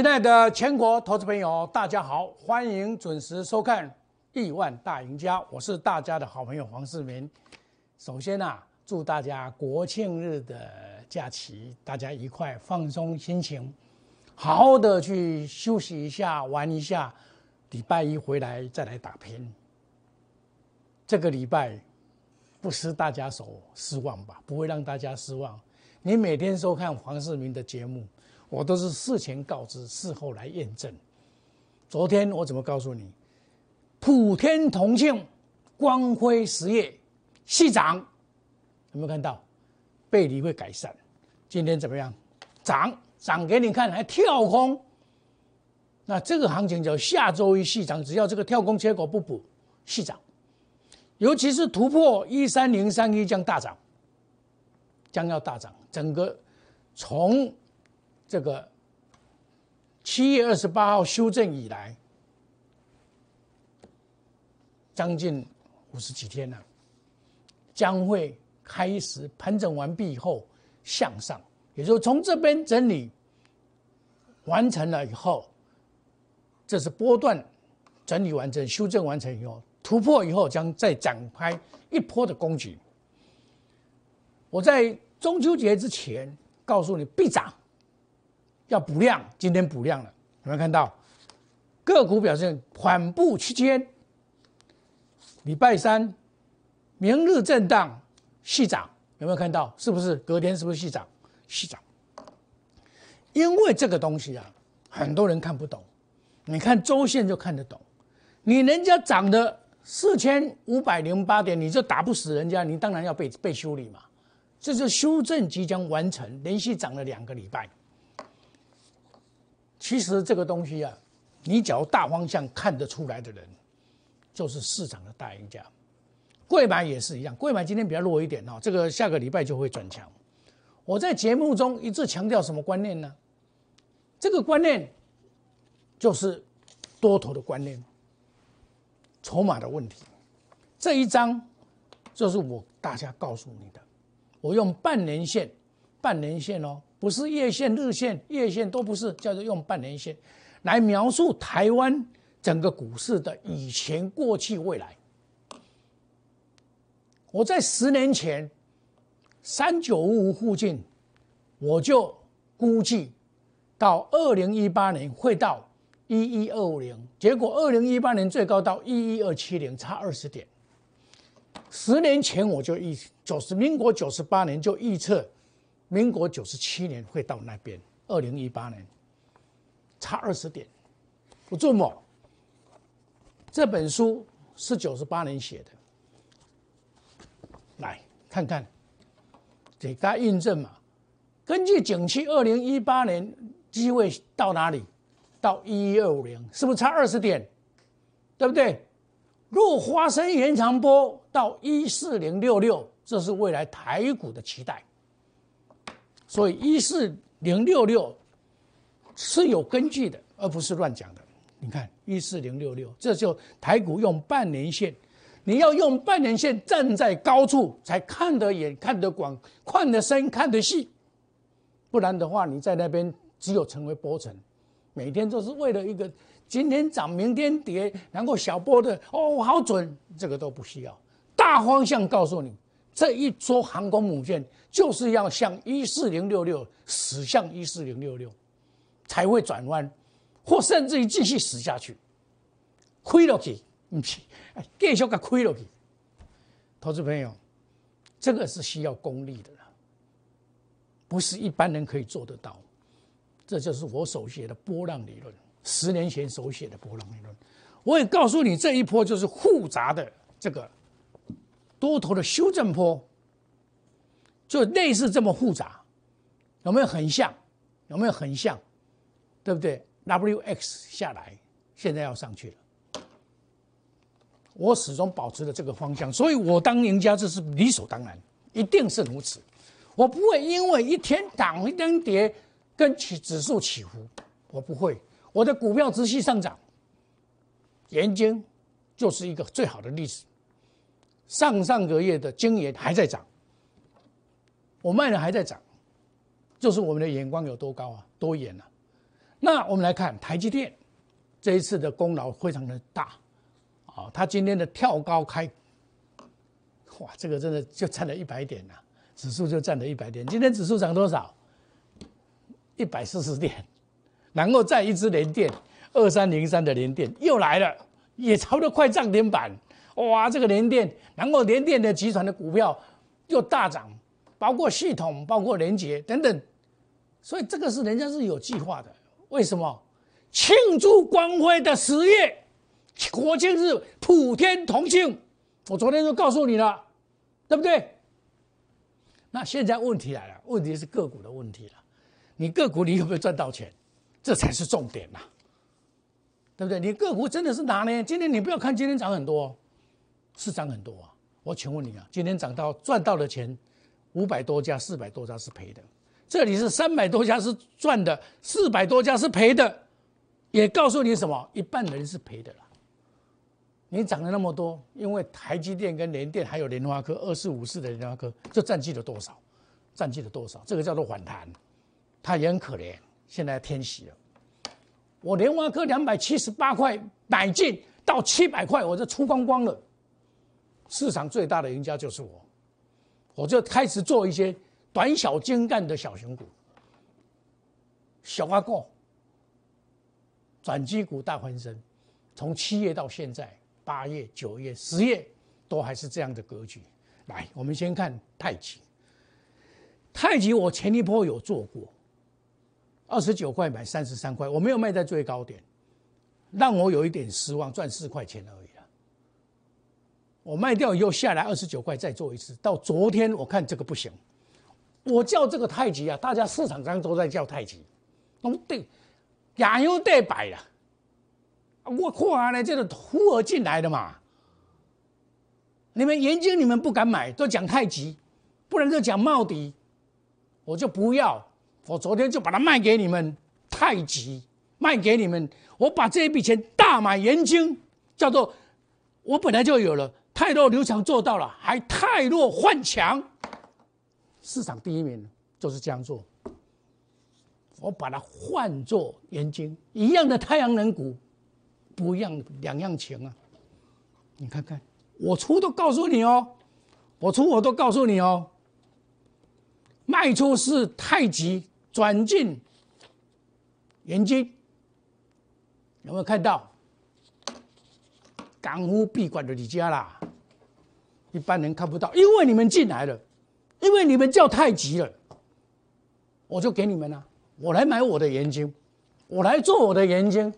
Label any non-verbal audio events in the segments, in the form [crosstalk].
亲爱的全国投资朋友，大家好，欢迎准时收看《亿万大赢家》，我是大家的好朋友黄世明。首先啊，祝大家国庆日的假期，大家愉快，放松心情，好好的去休息一下，玩一下。礼拜一回来再来打拼。这个礼拜不失大家所失望吧？不会让大家失望。你每天收看黄世明的节目。我都是事前告知，事后来验证。昨天我怎么告诉你？普天同庆，光辉实业细涨，有没有看到？背离会改善。今天怎么样？涨涨给你看，还跳空。那这个行情叫下周一细涨，只要这个跳空缺口不补，细涨。尤其是突破一三零三一将大涨，将要大涨。整个从这个七月二十八号修正以来，将近五十几天了，将会开始盘整完毕以后向上，也就是从这边整理完成了以后，这是波段整理完成、修正完成以后，突破以后将再展开一波的攻击。我在中秋节之前告诉你必涨。要补量，今天补量了，有没有看到？个股表现缓步区间。礼拜三，明日震荡细涨，有没有看到？是不是？隔天是不是细涨？细涨。因为这个东西啊，很多人看不懂。你看周线就看得懂。你人家涨的四千五百零八点，你就打不死人家，你当然要被被修理嘛。这是修正即将完成，连续涨了两个礼拜。其实这个东西啊，你只要大方向看得出来的人，就是市场的大赢家。贵买也是一样，贵买今天比较弱一点哦，这个下个礼拜就会转强。我在节目中一直强调什么观念呢？这个观念就是多头的观念，筹码的问题。这一章就是我大家告诉你的，我用半年线，半年线哦。不是月线、日线、月线都不是，叫做用半年线来描述台湾整个股市的以前、过去、未来。我在十年前三九五五附近，我就估计到二零一八年会到一一二五零，结果二零一八年最高到一一二七零，差二十点。十年前我就预九十民国九十八年就预测。民国九十七年会到那边，二零一八年差二十点，不做梦。这本书是九十八年写的，来看看，给大家印证嘛。根据景气，二零一八年机会到哪里？到一一二五零，是不是差二十点？对不对？若发生延长波到一四零六六，这是未来台股的期待。所以一四零六六是有根据的，而不是乱讲的。你看一四零六六，这就台股用半年线，你要用半年线站在高处才看得远、看得广、看得深、看得细，不然的话，你在那边只有成为波层，每天都是为了一个今天涨、明天跌，然后小波的哦，好准，这个都不需要，大方向告诉你。这一艘航空母舰就是要向一四零六六驶向一四零六六，才会转弯，或甚至于继续驶下去，亏了去，不是，继续给亏了去。投资朋友，这个是需要功力的不是一般人可以做得到。这就是我手写的波浪理论，十年前手写的波浪理论。我也告诉你，这一波就是复杂的这个。多头的修正坡，就类似这么复杂，有没有很像？有没有很像？对不对？W X 下来，现在要上去了。我始终保持着这个方向，所以我当赢家这是理所当然，一定是如此。我不会因为一天涨一天跌，跟起指数起伏，我不会。我的股票持续上涨，盐津就是一个最好的例子。上上个月的精盐还在涨，我卖的还在涨，就是我们的眼光有多高啊，多远啊！那我们来看台积电这一次的功劳非常的大，啊，它今天的跳高开，哇，这个真的就占了一百点了，指数就占了一百点。今天指数涨多少？一百四十点，然后再一支连电二三零三的连电又来了，也超得快涨停板。哇，这个连电，然后连电的集团的股票又大涨，包括系统、包括连接等等，所以这个是人家是有计划的。为什么？庆祝光辉的十月国庆日，普天同庆。我昨天就告诉你了，对不对？那现在问题来了，问题是个股的问题了。你个股你有没有赚到钱？这才是重点呐，对不对？你个股真的是拿呢？今天你不要看今天涨很多。是涨很多啊！我请问你啊，今天涨到赚到的钱五百多家，四百多家是赔的。这里是三百多家是赚的，四百多家是赔的，也告诉你什么？一半人是赔的啦。你涨了那么多，因为台积电跟联电还有联发科二四五四的联发科，这占据了多少？占据了多少？这个叫做反弹，它也很可怜，现在天喜了。我联发科两百七十八块买进到七百块，我就出光光了。市场最大的赢家就是我，我就开始做一些短小精干的小型股，小阿股、转机股大翻身，从七月到现在，八月、九月、十月都还是这样的格局。来，我们先看太极，太极我前一波有做过，二十九块买三十三块，我没有卖在最高点，让我有一点失望，赚四块钱而已。我卖掉以后下来二十九块，再做一次。到昨天我看这个不行，我叫这个太极啊，大家市场上都在叫太极，哦对，亚优对白了。我看呢，这个忽而进来的嘛。你们研究你们不敢买，都讲太极，不然就讲茂迪，我就不要。我昨天就把它卖给你们太极，卖给你们。我把这一笔钱大买盐金，叫做我本来就有了。泰弱刘强做到了，还泰弱换强，市场第一名就是这样做。我把它换作元晶一样的太阳能股，不一样两样情啊！你看看，我出都告诉你哦，我出我都告诉你哦。卖出是太极转进元晶，有没有看到？港务闭馆的你家啦。一般人看不到，因为你们进来了，因为你们叫太极了，我就给你们了。我来买我的研究，我来做我的研究，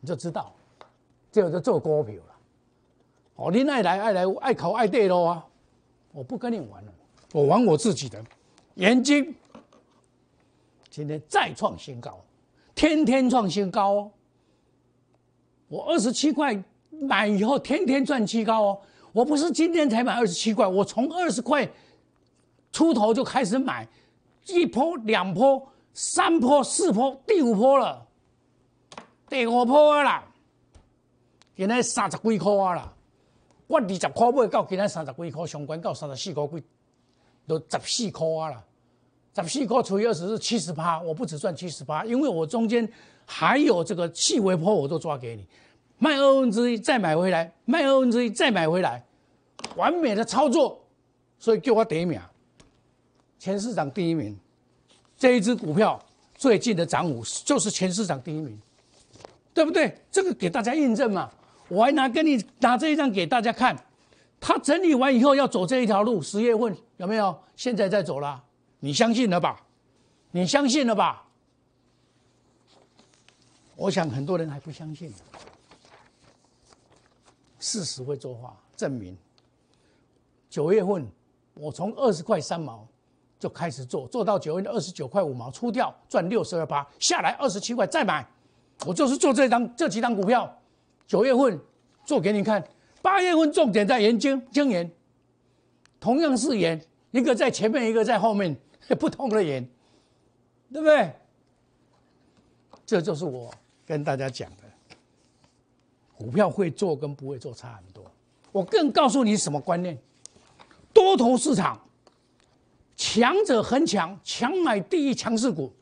你就知道，这就做股票了。哦，你爱来爱来爱考爱对喽啊！我不跟你玩了，我玩我自己的研究。今天再创新高，天天创新高哦。我二十七块。买以后天天赚七高哦！我不是今天才买二十七块，我从二十块出头就开始买，一波、两波、三波、四波，第五波了，第五波啦！现在三十几块啊啦，我二十块买到今天三十几块，上关到三十四块几，都十四块啊啦！十四块除以二十是七十八，我不止赚七十八，因为我中间还有这个细微波，我都抓给你。卖二分之一再买回来，卖二分之一再买回来，完美的操作，所以叫我第一名，全市场第一名。这一只股票最近的涨幅就是全市场第一名，对不对？这个给大家印证嘛。我还拿跟你拿这一张给大家看，他整理完以后要走这一条路，十月份有没有？现在在走了，你相信了吧？你相信了吧？我想很多人还不相信。事实会作画证明。九月份我从二十块三毛就开始做，做到九月的二十九块五毛出掉，赚六十二八，下来二十七块再买，我就是做这张这几张股票。九月份做给你看，八月份重点在研究经研，同样是研，一个在前面，一个在后面，[laughs] 不同的研，对不对？这就是我跟大家讲的。股票会做跟不会做差很多。我更告诉你什么观念？多头市场，强者恒强，强买第一强势股，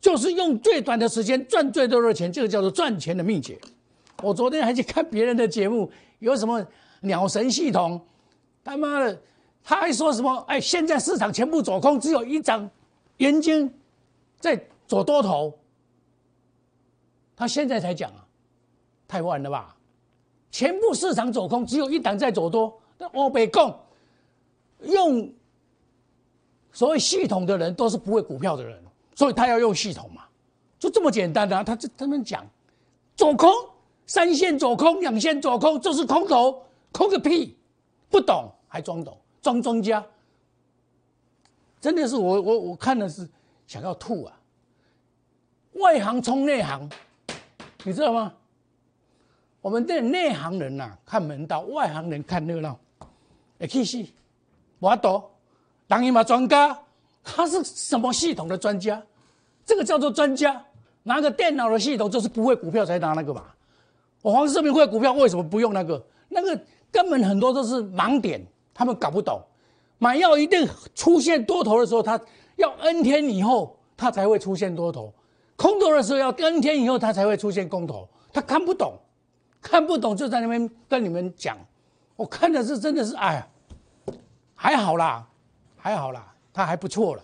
就是用最短的时间赚最多的钱，这个叫做赚钱的秘诀。我昨天还去看别人的节目，有什么鸟神系统，他妈的，他还说什么？哎，现在市场全部走空，只有一张眼睛在走多头。他现在才讲啊，太晚了吧？全部市场走空，只有一档在走多。那欧北共用所谓系统的人，都是不会股票的人，所以他要用系统嘛，就这么简单的。他这他们讲走空。三线走空，两线走空，这是空头，空个屁！不懂还装懂，装庄家，真的是我我我看的是想要吐啊！外行冲内行，你知道吗？我们这内行人呐看门道，外行人看热闹。哎，其实我懂，当一嘛专家，他是什么系统的专家？这个叫做专家，拿个电脑的系统就是不会股票才拿那个吧？我黄世明会股票为什么不用那个？那个根本很多都是盲点，他们搞不懂。买药一定出现多头的时候，它要 N 天以后它才会出现多头；空头的时候要 N 天以后它才会出现空头。他看不懂，看不懂就在那边跟你们讲。我看的是真的是哎，还好啦，还好啦，他还不错了。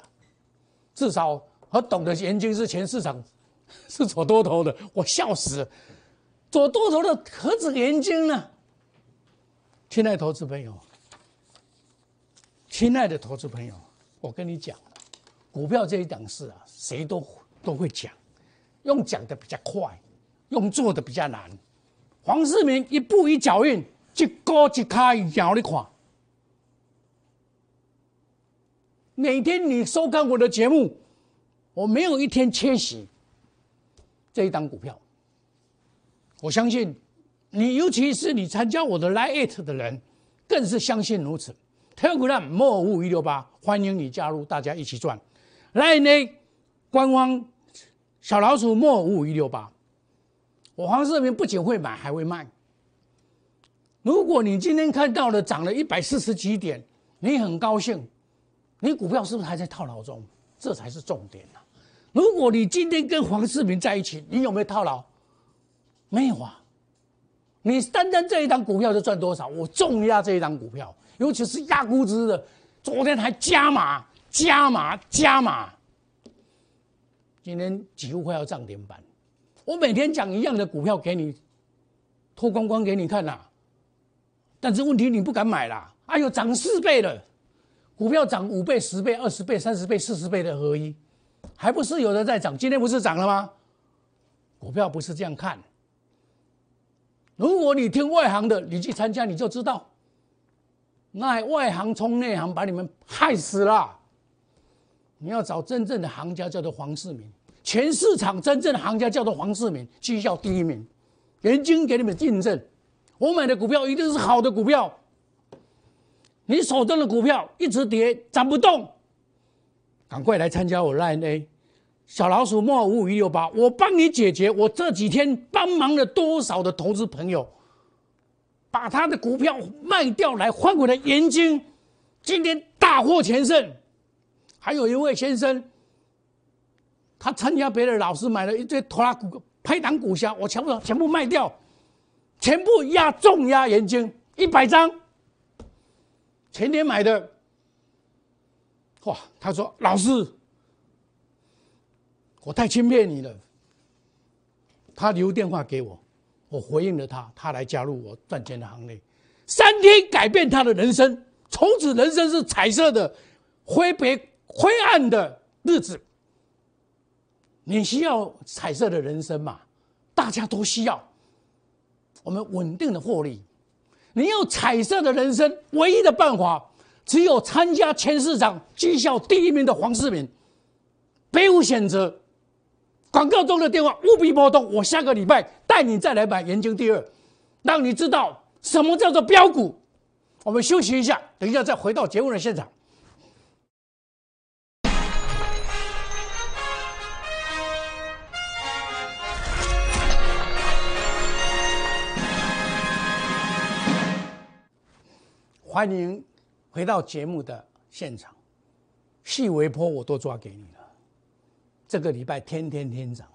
至少我懂得研究是全市场 [laughs] 是走多头的，我笑死。做多头的何止研究呢？亲爱的投资朋友，亲爱的投资朋友，我跟你讲，股票这一档事啊，谁都都会讲，用讲的比较快，用做的比较难。黄世明一步一脚印，一高一卡摇你看。每天你收看我的节目，我没有一天缺席这一档股票。我相信你，尤其是你参加我的 Lite 的人，更是相信如此。Telegram 莫五一六八，欢迎你加入，大家一起赚。Lite 官方小老鼠莫五五一六八，我黄世明不仅会买，还会卖。如果你今天看到了涨了一百四十几点，你很高兴，你股票是不是还在套牢中？这才是重点呐。如果你今天跟黄世明在一起，你有没有套牢？没有啊，你单单这一档股票就赚多少？我重压这一档股票，尤其是压估值的，昨天还加码、加码、加码，今天几乎快要涨停板。我每天讲一样的股票给你，脱光光给你看啦。但是问题你不敢买啦。哎呦，涨四倍了，股票涨五倍、十倍、二十倍、三十倍、四十倍的合一，还不是有人在涨？今天不是涨了吗？股票不是这样看。如果你听外行的，你去参加你就知道，那外行冲内行，把你们害死了。你要找真正的行家，叫做黄世明。全市场真正的行家叫做黄世明，绩效第一名。眼睛给你们印证，我买的股票一定是好的股票。你手中的股票一直跌，涨不动，赶快来参加我 Line A。小老鼠莫五五一六八，我帮你解决。我这几天帮忙了多少的投资朋友，把他的股票卖掉来换回来现金，今天大获全胜。还有一位先生，他参加别的老师买了一堆拖拉股、拍档股票，我全部全部卖掉，全部压重压眼睛一百张，前天买的。哇，他说老师。我太轻蔑你了。他留电话给我，我回应了他，他来加入我赚钱的行列。三天改变他的人生，从此人生是彩色的，挥别灰暗的日子。你需要彩色的人生嘛？大家都需要。我们稳定的获利，你要彩色的人生，唯一的办法只有参加前市场绩效第一名的黄世明，别无选择。广告中的电话务必拨通，我下个礼拜带你再来买研究第二，让你知道什么叫做标股。我们休息一下，等一下再回到节目的现场。欢迎回到节目的现场，细微波我都抓给你了。这个礼拜天天天涨。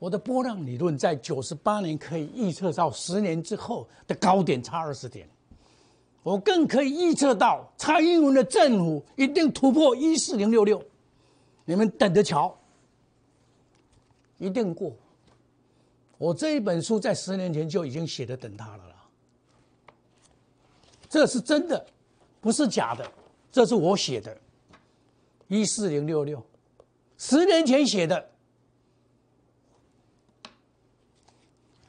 我的波浪理论在九十八年可以预测到十年之后的高点差二十点，我更可以预测到蔡英文的政府一定突破一四零六六，你们等着瞧，一定过。我这一本书在十年前就已经写的等他了，这是真的，不是假的，这是我写的，一四零六六，十年前写的。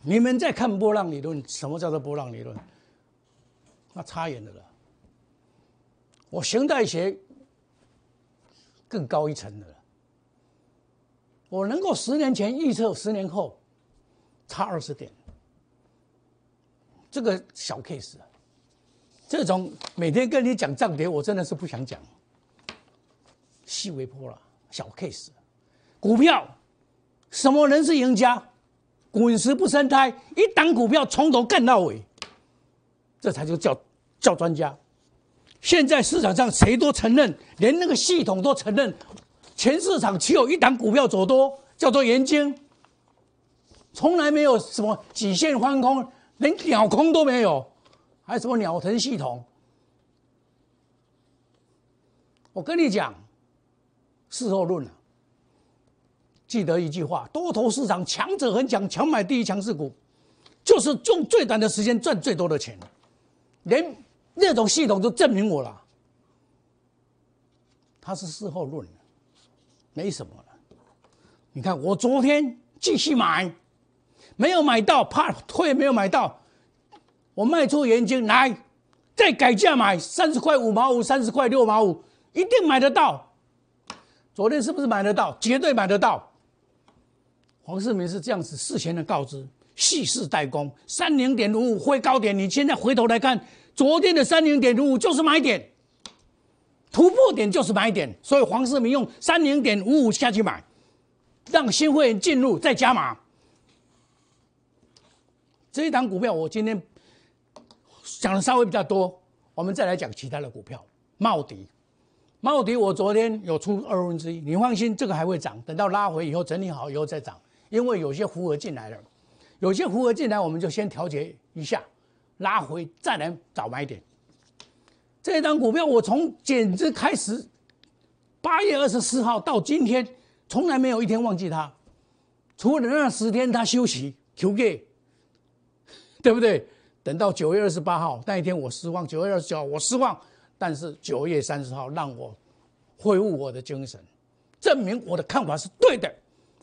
你们在看波浪理论？什么叫做波浪理论？那差远了了。我形态学更高一层的了。我能够十年前预测十年后差二十点，这个小 case，这种每天跟你讲涨跌，我真的是不想讲。细微波了，小 case，股票什么人是赢家？滚石不生胎，一档股票从头干到尾，这才就叫叫专家。现在市场上谁都承认，连那个系统都承认，全市场只有一档股票走多，叫做元晶，从来没有什么几线翻空，连鸟空都没有，还有什么鸟腾系统？我跟你讲，事后论了。记得一句话：多头市场强者恒强，强买第一强势股，就是用最短的时间赚最多的钱。连那种系统都证明我了。他是事后论，没什么了。你看我昨天继续买，没有买到，怕退没有买到，我卖出原金来，再改价买三十块五毛五，三十块六毛五，一定买得到。昨天是不是买得到？绝对买得到。黄世明是这样子事前的告知，蓄势待攻，三零点五五会高点。你现在回头来看，昨天的三零点五五就是买点，突破点就是买点。所以黄世明用三零点五五下去买，让新会员进入再加码。这一档股票我今天讲的稍微比较多，我们再来讲其他的股票。茂迪，茂迪我昨天有出二分之一，你放心，这个还会涨，等到拉回以后整理好以后再涨。因为有些符额进来了，有些符额进来，我们就先调节一下，拉回再来找买点。这张股票我从减资开始，八月二十四号到今天，从来没有一天忘记它，除了那十天它休息 Q G，对不对？等到九月二十八号那一天我失望，九月二十九号我失望，但是九月三十号让我恢复我的精神，证明我的看法是对的。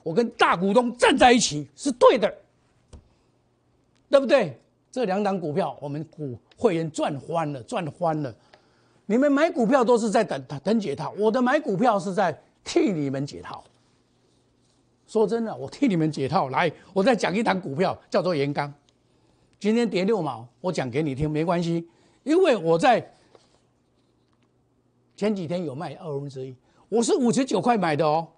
我跟大股东站在一起是对的，对不对？这两档股票，我们股会员赚翻了，赚翻了。你们买股票都是在等等解套，我的买股票是在替你们解套。说真的，我替你们解套。来，我再讲一档股票，叫做盐钢，今天跌六毛，我讲给你听，没关系，因为我在前几天有卖二分之一，我是五十九块买的哦。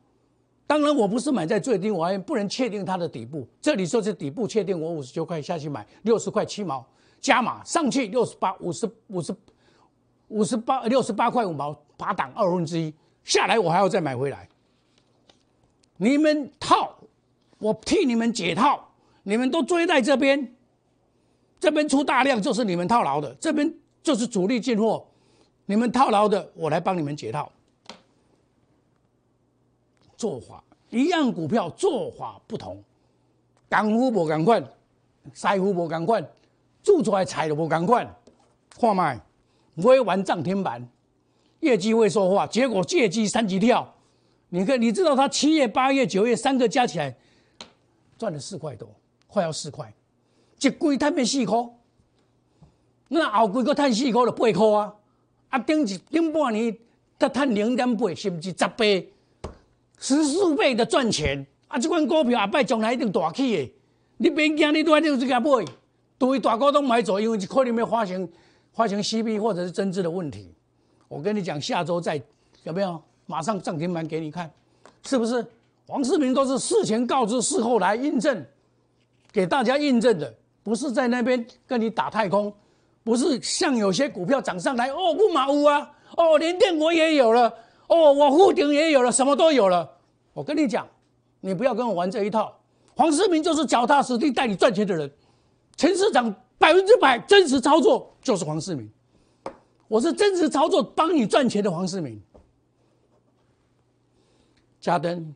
当然，我不是买在最低，我还不能确定它的底部。这里说是底部确定，我五十九块下去买，六十块七毛加码上去，六十八、五十五十五十八、六十八块五毛，八档二分之一下来，我还要再买回来。你们套，我替你们解套，你们都追在这边，这边出大量就是你们套牢的，这边就是主力进货，你们套牢的，我来帮你们解套。做法一样，股票做法不同，港夫无共款，师傅无共款，做出来菜都无共款。看卖，会玩涨停板，业绩会说话，结果借机三级跳。你看，你知道他七月、八月、九月三个加起来赚了四块多，快要四块，一季赚四块，那后季个赚四块就八块啊！啊，顶一顶半年他赚零点八，甚至十倍。十四倍的赚钱啊！这款股票阿摆将来一定大起的，你别惊，你都一定去甲买。对于大股东买走，因为可能要发生发生 C B 或者是增资的问题。我跟你讲，下周再有没有？马上涨停板给你看，是不是？黄世明都是事前告知，事后来印证，给大家印证的，不是在那边跟你打太空，不是像有些股票涨上来哦，不马乌啊，哦，连电我也有了。哦，我户顶也有了，什么都有了。我跟你讲，你不要跟我玩这一套。黄世明就是脚踏实地带你赚钱的人，陈市长百分之百真实操作就是黄世明。我是真实操作帮你赚钱的黄世明。嘉登，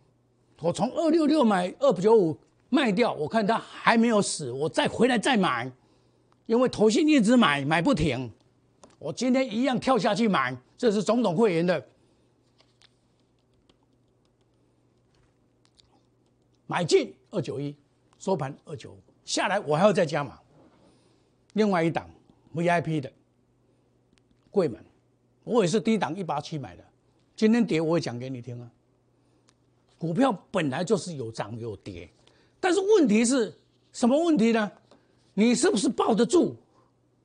我从二六六买二九五卖掉，我看它还没有死，我再回来再买，因为头信一直买买不停，我今天一样跳下去买，这是总统会员的。买进二九一，收盘二九五，下来我还要再加码。另外一档 VIP 的贵门，我也是低档一八七买的，今天跌我也讲给你听啊。股票本来就是有涨有跌，但是问题是什么问题呢？你是不是抱得住？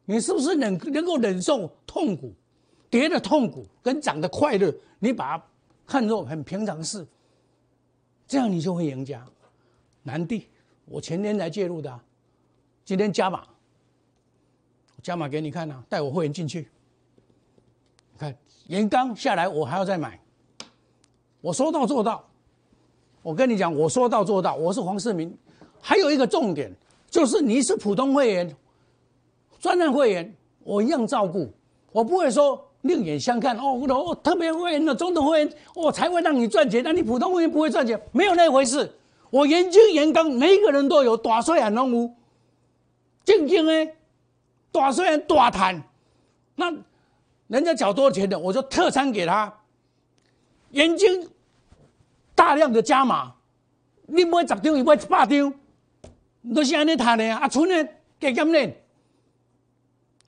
你是不是能能够忍受痛苦？跌的痛苦跟涨的快乐，你把它看作很平常事。这样你就会赢家，南地，我前天才介入的，今天加码，加码给你看呐，带我会员进去，看盐刚下来，我还要再买，我说到做到，我跟你讲，我说到做到，我是黄世明，还有一个重点就是你是普通会员，专任会员，我一样照顾，我不会说。另眼相看哦，我特别会员的中等会员，我才会让你赚钱。那你普通会员不会赚钱，没有那回事。我研究严纲，每一个人都有大税很拢有，正经的大税很大谈。那人家缴多少钱的，我就特餐给他。眼睛大量的加码，你买十张，伊买一百张，都是安尼谈的啊。啊，剩的加减呢，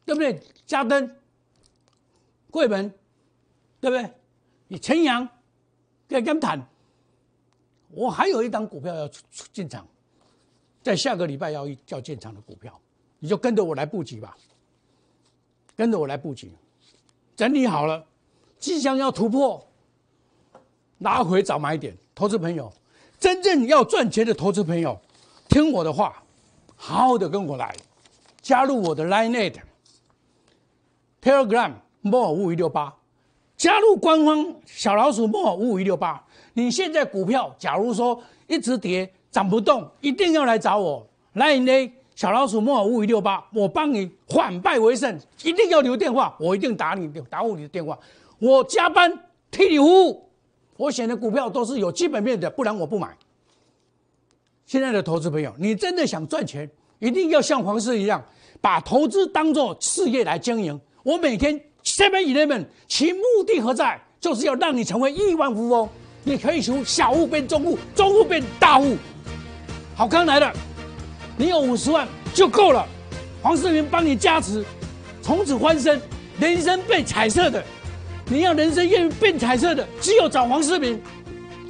对不对？加灯。贵门，对不对？你陈阳，跟他们谈。我还有一档股票要进场，在下个礼拜要要进场的股票，你就跟着我来布局吧。跟着我来布局，整理好了，即将要突破，拿回早买点。投资朋友，真正要赚钱的投资朋友，听我的话，好好的跟我来，加入我的 Line、Telegram。莫尔五五一六八，加入官方小老鼠莫尔五五一六八。你现在股票假如说一直跌涨不动，一定要来找我。来呢，小老鼠莫尔五五一六八，我帮你反败为胜。一定要留电话，我一定打你打我你的电话。我加班替你服务。我选的股票都是有基本面的，不然我不买。现在的投资朋友，你真的想赚钱，一定要像黄氏一样，把投资当做事业来经营。我每天。Seven Eleven，其目的何在？就是要让你成为亿万富翁。你可以从小户变中户，中户变大户。好康来了，你有五十万就够了。黄世明帮你加持，从此翻身，人生被彩色的。你要人生愿意变彩色的，只有找黄世明。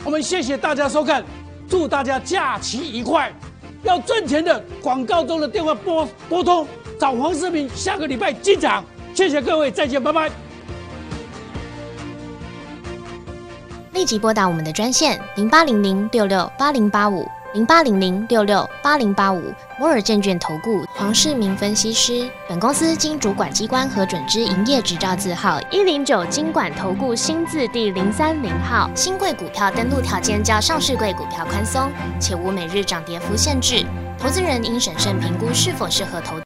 我们谢谢大家收看，祝大家假期愉快。要赚钱的广告中的电话拨拨通，找黄世明，下个礼拜进场。谢谢各位，再见，拜拜。立即拨打我们的专线零八零零六六八零八五零八零零六六八零八五摩尔证券投顾黄世明分析师。本公司经主管机关核准之营业执照字号一零九经管投顾新字第零三零号。新贵股票登录条件较上市贵股票宽松，且无每日涨跌幅限制。投资人应审慎评估是否适合投。